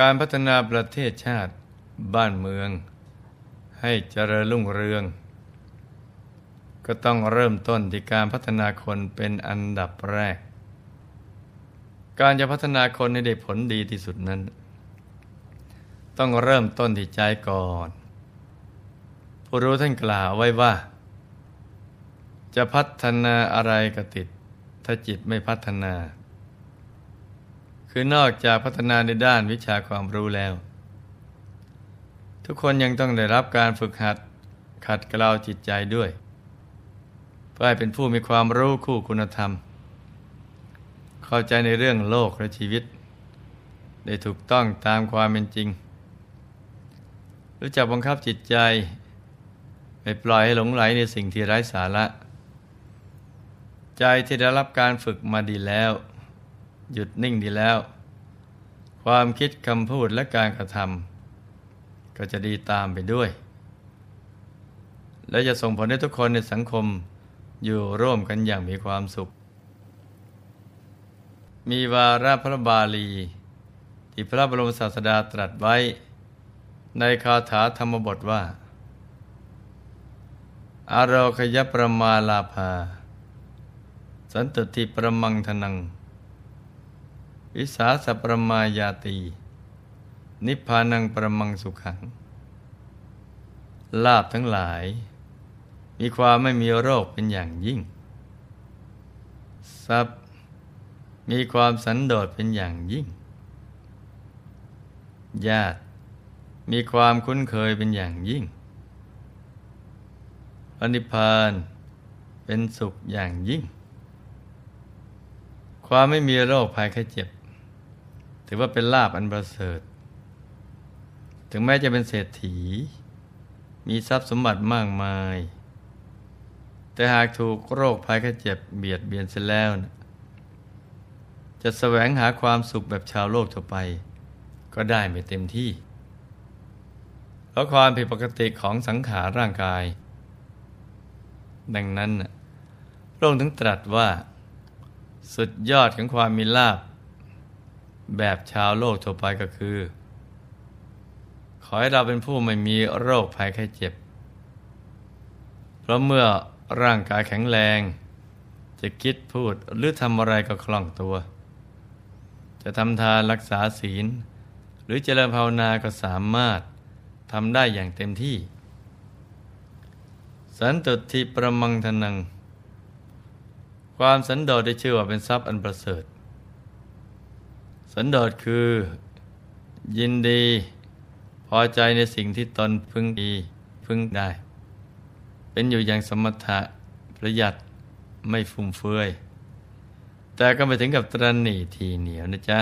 การพัฒนาประเทศชาติบ้านเมือง ให้เจริญรุ่งเรือง ก็ต้องเริ่มต้นที่การพัฒนาคนเป็นอันดับแรก การจะพัฒนาคนให้ได้ผลดีที่สุดนั้น ต้องเริ่มต้นที่ใจก่อนผู้รู้ท่านกล่าวไว้ว่า จะพัฒนาอะไรก็ติด ถ้าจิตไม่พัฒนา คือนอกจากพัฒนาในด้านวิชาความรู้แล้ว ทุกคนยังต้องได้รับการฝึกหัดขัดเกลาจิตใจด้วย เพื่อให้เป็นผู้มีความรู้คู่คุณธรรม เข้าใจในเรื่องโลกและชีวิต ได้ถูกต้องตามความเป็นจริง รู้จักบังคับจิตใจ ไม่ปล่อยให้หลงไหลในสิ่งที่ไร้สาระ ใจที่ได้รับการฝึกมาดีแล้ว หยุดนิ่งดีแล้ว ความคิดคำพูดและการกระทำก็จะดีตามไปด้วย และจะส่งผลให้ทุกคนในสังคมอยู่ร่วมกันอย่างมีความสุข มีวาระพระบาลี ที่พระบรมศาสดาตรัสไว้ ในคาถาธรรมบทว่า อารคยประมาลาภา สันตติประมังทนัง วิสาสปรมายาตี นิพพานังประมังสุขัง ลาบทั้งหลาย มีความไม่มีโรคเป็นอย่างยิ่ง ทรัพย์มีความสันโดษเป็นอย่างยิ่ง ญาติมีความคุ้นเคยเป็นอย่างยิ่งอนิพพานเป็นสุขอย่างยิ่ง ความไม่มีโรคภัยไข้เจ็บ ถือว่าเป็นลาบอันประเสริฐ ถึงแม้จะเป็นเศรษฐี มีทรัพย์สมบัติมากมาย แต่หากถูกโรคภัยไข้เจ็บเบียดเบียนเสียแล้วนะจะแสวงหาความสุขแบบชาวโลกทั่วไป ก็ได้ไม่เต็มที่ เพราะความผิดปกติของสังขารร่างกาย ดังนั้นพระองค์ถึงตรัสว่า สุดยอดของความมีลาบ แบบชาวโลกทั่วไปก็คือ ขอให้เราเป็นผู้ไม่มีโรคภัยไข้เจ็บ เพราะเมื่อร่างกายแข็งแรง จะคิดพูดหรือทำอะไรก็คล่องตัว จะทำทานรักษาศีล หรือเจริญภาวนาก็สามารถทำได้อย่างเต็มที่ สันตุทิประมังทนัง ความสันโดษได้ชื่อว่าเป็นทรัพย์อันประเสริฐ สันโดษคือ ยินดี พอใจในสิ่งที่ตนพึงดีพึงได้ เป็นอยู่อย่างสมถะประหยัดไม่ฟุ่มเฟือย แต่ก็ไม่ถึงกับตรนหนีทีเหนียวนะจ๊ะ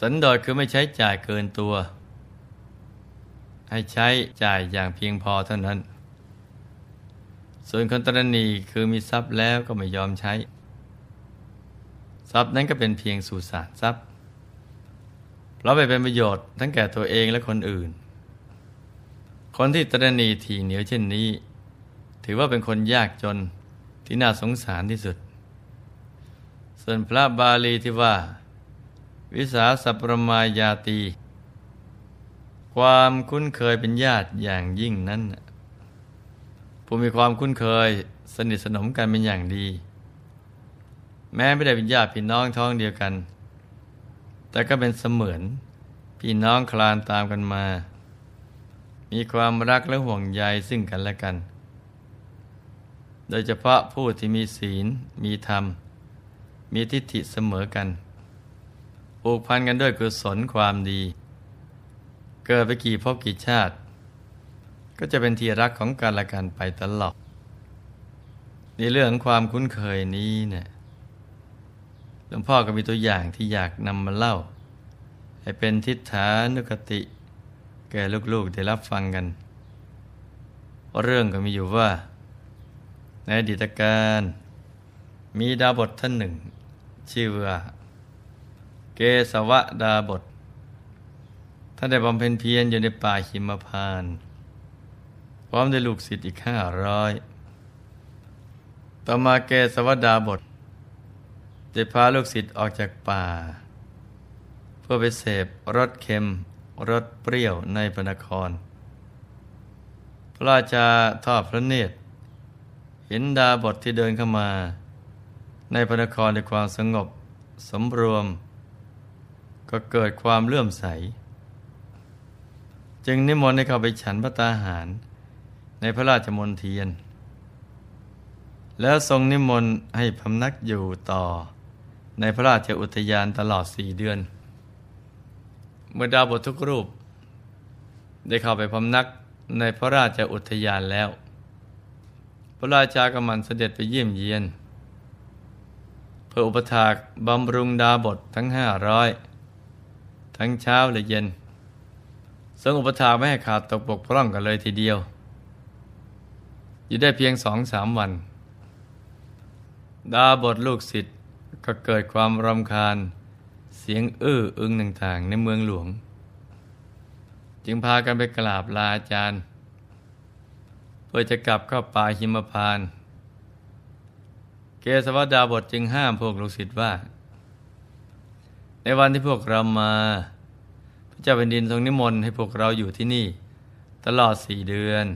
สันโดษคือไม่ใช้จ่ายเกินตัว ให้ใช้จ่ายอย่างเพียงพอเท่านั้น ส่วนคนตรณีคือมีทรัพย์แล้วก็ไม่ยอมใช้ ทรัพย์นั้นก็เป็นเพียงสุสานทรัพย์ เพราะไปเป็นประโยชน์ทั้งแก่ตัวเองและคนอื่น คนที่ตรณีทีเหนียวเช่นนี้ ถือว่าเป็นคนยากจนที่น่าสงสารที่สุด ส่วนพระบาลีที่ว่า วิสาสปรมายาตี ความคุ้นเคยเป็นญาติอย่างยิ่งนั้นผู้มีความคุ้นเคยสนิทสนมกันเป็นอย่างดี แม้ไม่ได้เป็นญาติพี่น้องท้องเดียวกัน แต่ก็เป็นเสมือนพี่น้องคลานตามกันมา มีความรักและห่วงใยซึ่งกันและกัน โดยเฉพาะผู้ที่มีศีล มีธรรม มีทิฏฐิเสมอกันผูกพันกันด้วยกุศลความดี เกิดไปกี่ภพกี่ชาติ ก็จะเป็นที่รักของกันและกันไปตลอดในเรื่องความคุ้นเคยนี้เนี่ย หลวงพ่อก็มีตัวอย่างที่อยากนำมาเล่า ให้เป็นทิฏฐานุกติ แก่ลูกๆได้รับฟังกัน เรื่องก็มีอยู่ว่า ในอดีตการมีดาบทท่านหนึ่ง ชื่อว่า เกสวะดาบทท่านได้บำเพ็ญเพียรอยู่ในป่าหิมพานพร้อมด้วยลูกศิษย์อีกห้าร้อยต่อมาเกสวดาบท จะพาลูกศิษย์ออกจากป่าพพื่อไปเสพรสเค็มรสเปรี้ยวในพระนคร พระราชาทอดพระเนตร เห็นดาบทที่เดินเข้ามา ในพระนครในความสงบสมรวม ก็เกิดความเลื่อมใส จึงนิมนต์ให้เขาไปฉันพระตาหาร ในพระราชมนเทียน แล้วทรงนิมนต์ให้พำนักอยู่ต่อ ในพระราชอุทยานตลอดสี่เดือน เมื่อดาวบททุกรูป ได้เข้าไปพำนักในพระราชอุทยานแล้ว พระราชากำมันเสด็จไปเยี่ยมเยียน เพื่ออุปถากบำรุงดาบททั้งห้าร้อยทั้งเช้าและเย็นทรงอุปถากไม่ให้ขาดตกบกพร่องกันเลยทีเดียว อยู่ได้เพียงสองสามวัน ดาบทลูกศิษย์ ก็เกิดความรำคาญเสียงอื้ออึงต่างๆ ในเมืองหลวง จึงพากันไปกราบลาอาจารย์ เพื่อจะกลับเข้าป่าหิมพาน เกสวดาบทจึงห้ามพวกลูกศิษย์ว่า ในวันที่พวกเรามา พระเจ้าแผ่นดินทรงนิมนต์ให้พวกเราอยู่ที่นี่ ตลอดสี่เดือน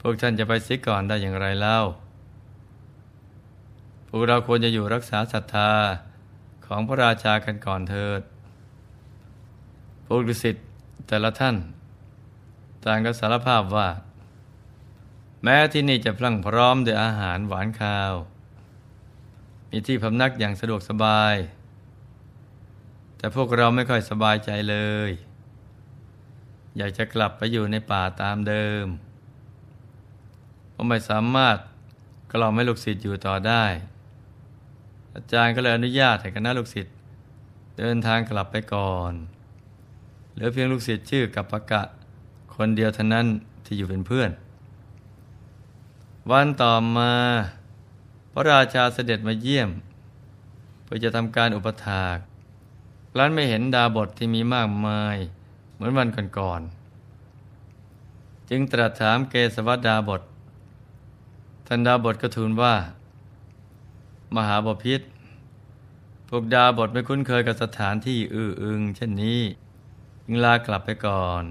พวกท่านจะไปซิก่อนได้อย่างไรเล่า พวกเราควรจะอยู่รักษาศรัทธาของพระราชากันก่อนเถิด พวกดุสิตแต่ละท่าน ต่างก็สารภาพว่า แม้ที่นี่จะพลั่งพร้อมด้วยอาหารหวานข้าว มีที่พำนักอย่างสะดวกสบาย แต่พวกเราไม่ค่อยสบายใจเลย อยากจะกลับไปอยู่ในป่าตามเดิมเพราะไม่สามารถกล่อมให้ลูกศิษย์อยู่ต่อได้ อาจารย์ก็เลยอนุญาตให้คณะลูกศิษย์เดินทางกลับไปก่อนเหลือเพียงลูกศิษย์ชื่อกับปะกะ คนเดียวเท่านั้นที่อยู่เป็นเพื่อน วันต่อมาพระราชาเสด็จมาเยี่ยม เพื่อจะทำการอุปถากร้านไม่เห็นดาบทที่มีมากมาย เหมือนวันก่อนๆจึงตรัสถามเกสวัสดาบทท่านดาบทก็ทูลว่า มหาบพิษพวกดาบทไม่คุ้นเคยกับสถานที่อื้ออึง เช่นนี้จึงลากลับไปก่อน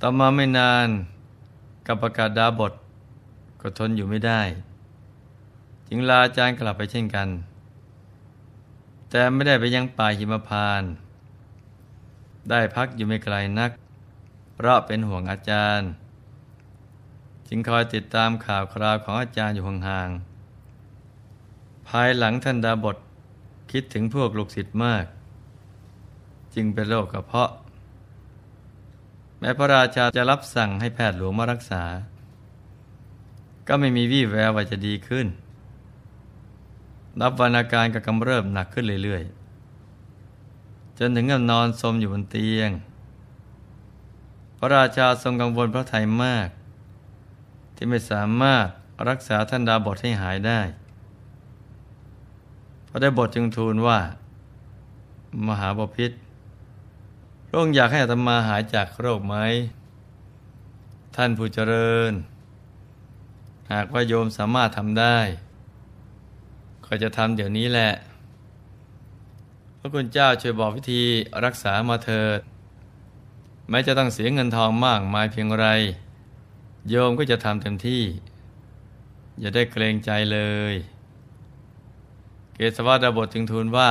ต่อมาไม่นานกับประกาศดาบทก็ทนอยู่ไม่ได้ จึงลาอาจารย์กลับไปเช่นกัน แต่ไม่ได้ไปยังป่าหิมพาน ได้พักอยู่ไม่ไกลนัก เพราะเป็นห่วงอาจารย์ จึงคอยติดตามข่าวคราวของอาจารย์อยู่ห่างๆ ภายหลังท่านดาบทคิดถึงพวกลูกศิษย์มาก จึงเป็นโรคกระเพาะ แม้พระราชาจะรับสั่งให้แพทย์หลวงมารักษา ก็ไม่มีวี่แววว่าจะดีขึ้น นับวันอาการก็กำเริบหนักขึ้นเรื่อยๆ จนถึงกับนอนสมอยู่บนเตียง พระราชาทรงกังวลพระไทยมาก ที่ไม่สามารถรักษาท่านดาบทให้หายได้ พระได้บทจึงทูลว่า มหาบพิษพระองค์อยากให้อาตมาหายจากโรคไหม ท่านผู้เจริญ หากว่าโยมสามารถทำได้ ก็จะทำเดี๋ยวนี้แหละ พระคุณเจ้าช่วยบอกวิธีรักษามาเถิดแม้จะต้องเสียเงินทองมากมายเพียงไร โยมก็จะทำเต็มที่ อย่าได้เกรงใจเลย เกศวัดาบทจึงทูลว่า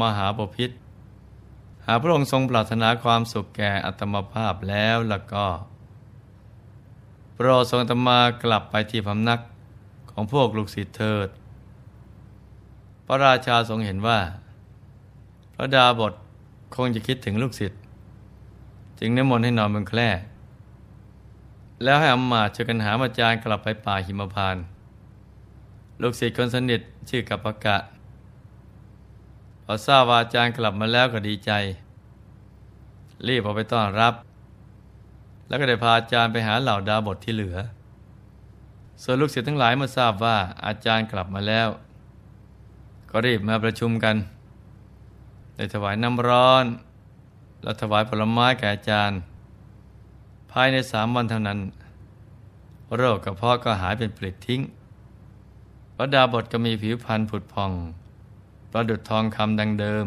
มหาบพิษหาพระองค์ทรงปรารถนาความสุขแก่อัตมภาพแล้วแล้วก็โปรดทรงตมากลับไปที่พำนักของพวกลูกศิษย์เถิด พระราชาทรงเห็นว่า พระดาบทคงจะคิดถึงลูกศิษย์จึงนิมนต์ให้นอนบนแคร่แล้วให้อำมาตย์ช่วยกันหาอาจารย์กลับไปป่าหิมพาน ลูกศิษย์คนสนิทชื่อกัปปะกะ พอทราบว่าอาจารย์กลับมาแล้วก็ดีใจ รีบออกไปต้อนรับ แล้วก็ได้พาอาจารย์ไปหาเหล่าดาบทที่เหลือ ส่วนลูกศิษย์ทั้งหลายเมื่อทราบว่าอาจารย์กลับมาแล้ว ก็รีบมาประชุมกันได้ถวายน้ำร้อน และถวายผลไม้แก่อาจารย์ ภายในสามวันเท่านั้น โรคกระเพาะก็หายเป็นปลิดทิ้ง พระดาบทก็มีผิวพรรณผุดพอง ประดุดทองคำดังเดิม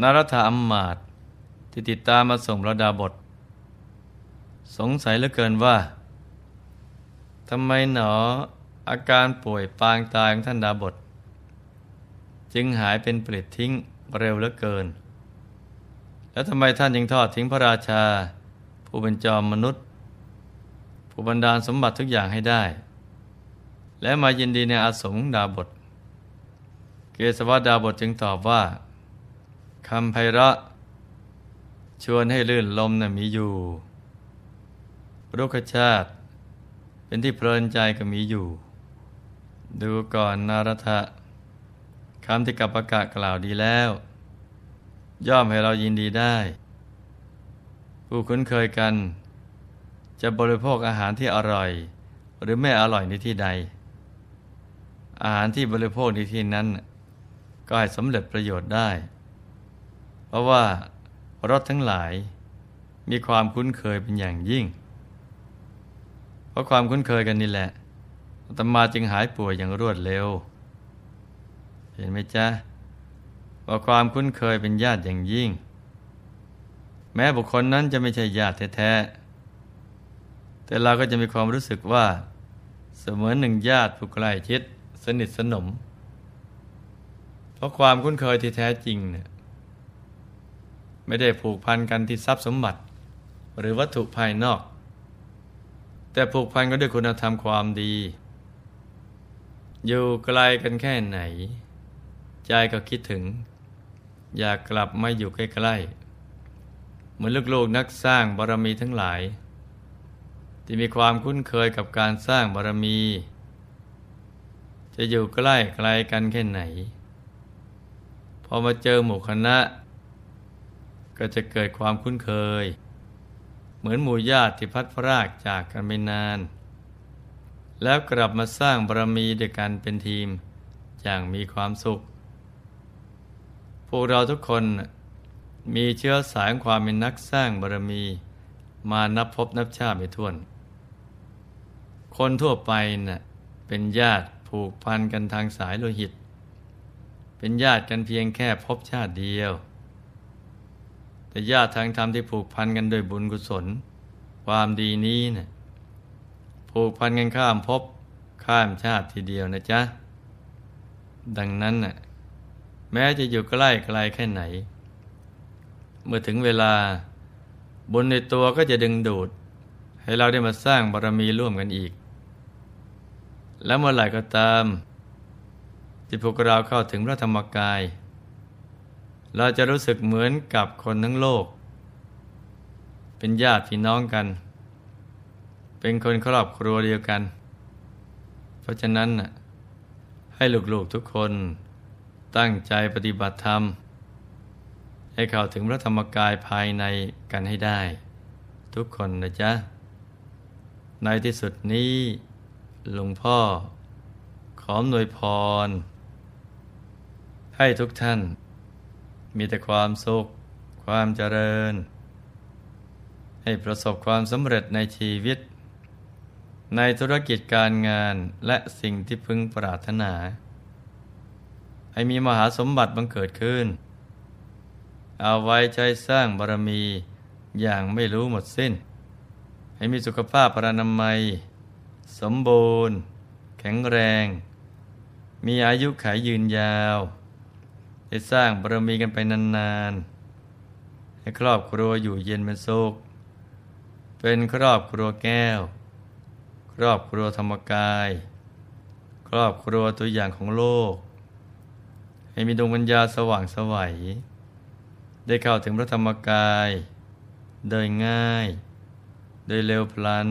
นารถาอัมมาตที่ติดตามมาส่งพระดาบท สงสัยเหลือเกินว่าทำไมหนออาการป่วยปางตายของท่านดาบท จึงหายเป็นปลิดทิ้งเร็วเหลือเกิน แล้วทำไมท่านยังทอดทิ้งพระราชา ผู้เป็นจอมมนุษย์ ผู้บันดาลสมบัติทุกอย่างให้ได้ และมายินดีในอาสมดาบท เกสวดาบทจึงตอบว่าคำไพเราะ ชวนให้ลื่นลมนะ่ะมีอยู่รุกขชาติ เป็นที่เพลินใจก็มีอยู่ ดูก่อนนารทะคำที่กับประกาศกล่าวดีแล้ว ย่อมให้เรายินดีได้ ผู้คุ้นเคยกัน จะบริโภคอาหารที่อร่อย หรือไม่อร่อยในที่ใด อาหารที่บริโภคในที่นั้น ก็ให้สำเร็จประโยชน์ได้ เพราะว่ารสทั้งหลายมีความคุ้นเคยเป็นอย่างยิ่ง เพราะความคุ้นเคยกันนี่แหละตมาจึงหายป่วยอย่างรวดเร็ว เห็นไหมจ๊ะว่าความคุ้นเคยเป็นญาติอย่างยิ่ง แม้บุคคลนั้นจะไม่ใช่ญาติแท้ๆแต่เราก็จะมีความรู้สึกว่า เสมือนหนึ่งญาติผู้ใกล้ชิด สนิทสนม เพราะความคุ้นเคยที่แท้จริงเนี่ยไม่ได้ผูกพันกันที่ทรัพย์สมบัติ หรือวัตถุภายนอก แต่ผูกพันก็ด้วยคุณธรรมความดี อยู่ไกลกันแค่ไหน ใจก็คิดถึง อยากกลับมาอยู่ใกล้ๆเหมือนลูกๆนักสร้างบารมีทั้งหลาย ที่มีความคุ้นเคยกับการสร้างบารมี จะอยู่ใกล้ไกลกันแค่ไหน พอมาเจอหมู่คณะ ก็จะเกิดความคุ้นเคย เหมือนหมู่ญาติที่พัดพรากจากกันไปนาน แล้วกลับมาสร้างบารมีด้วยกันเป็นทีม อย่างมีความสุข พวกเราทุกคนมีเชื้อสายความเป็นนักสร้างบารมี มานับพบนับชาติไม่ถ้วน คนทั่วไปนะ่ะเป็นญาติ ผูกพันกันทางสายโลหิต เป็นญาติกันเพียงแค่พบชาติเดียว แต่ญาติทางธรรมที่ผูกพันกันด้วยบุญกุศล ความดีนี้เนะี่ยผูกพันกันข้ามภพข้ามชาติทีเดียวนะจ๊ะ ดังนั้นน่ะแม้จะอยู่ใกล้ไกลแค่ไหน เมื่อถึงเวลาบุญในตัวก็จะดึงดูด ให้เราได้มาสร้างบารมีร่วมกันอีก แล้วเมื่อไหร่ก็ตามที่พวกเราเข้าถึงพระธรรมกาย เราจะรู้สึกเหมือนกับคนทั้งโลก เป็นญาติพี่น้องกัน เป็นคนครอบครัวเดียวกัน เพราะฉะนั้นให้ลูกๆทุกคนตั้งใจปฏิบัติธรรม ให้เข้าถึงพระธรรมกายภายในกันให้ได้ ทุกคนนะจ๊ะ ในที่สุดนี้ หลวงพ่อ ขอหน่วยพร ให้ทุกท่าน มีแต่ความสุข ความเจริญ ให้ประสบความสำเร็จในชีวิต ในธุรกิจการงานและสิ่งที่พึงปรารถนา ให้มีมหาสมบัติบังเกิดขึ้น เอาไว้ใช้สร้างบารมีอย่างไม่รู้หมดสิ้น ให้มีสุขภาพพรานามัย สมบูรณ์ แข็งแรง มีอายุขายยืนยาวได้สร้างบารมีกันไปนานๆ ให้ครอบครัวอยู่เย็นเป็นสุขเป็นครอบครัวแก้ว ครอบครัวธรรมกาย ครอบครัวตัวอย่างของโลก ให้มีดวงปัญญาสว่างสวัย ได้เข้าถึงพระธรรมกาย โดยง่าย โดยเร็วพลัน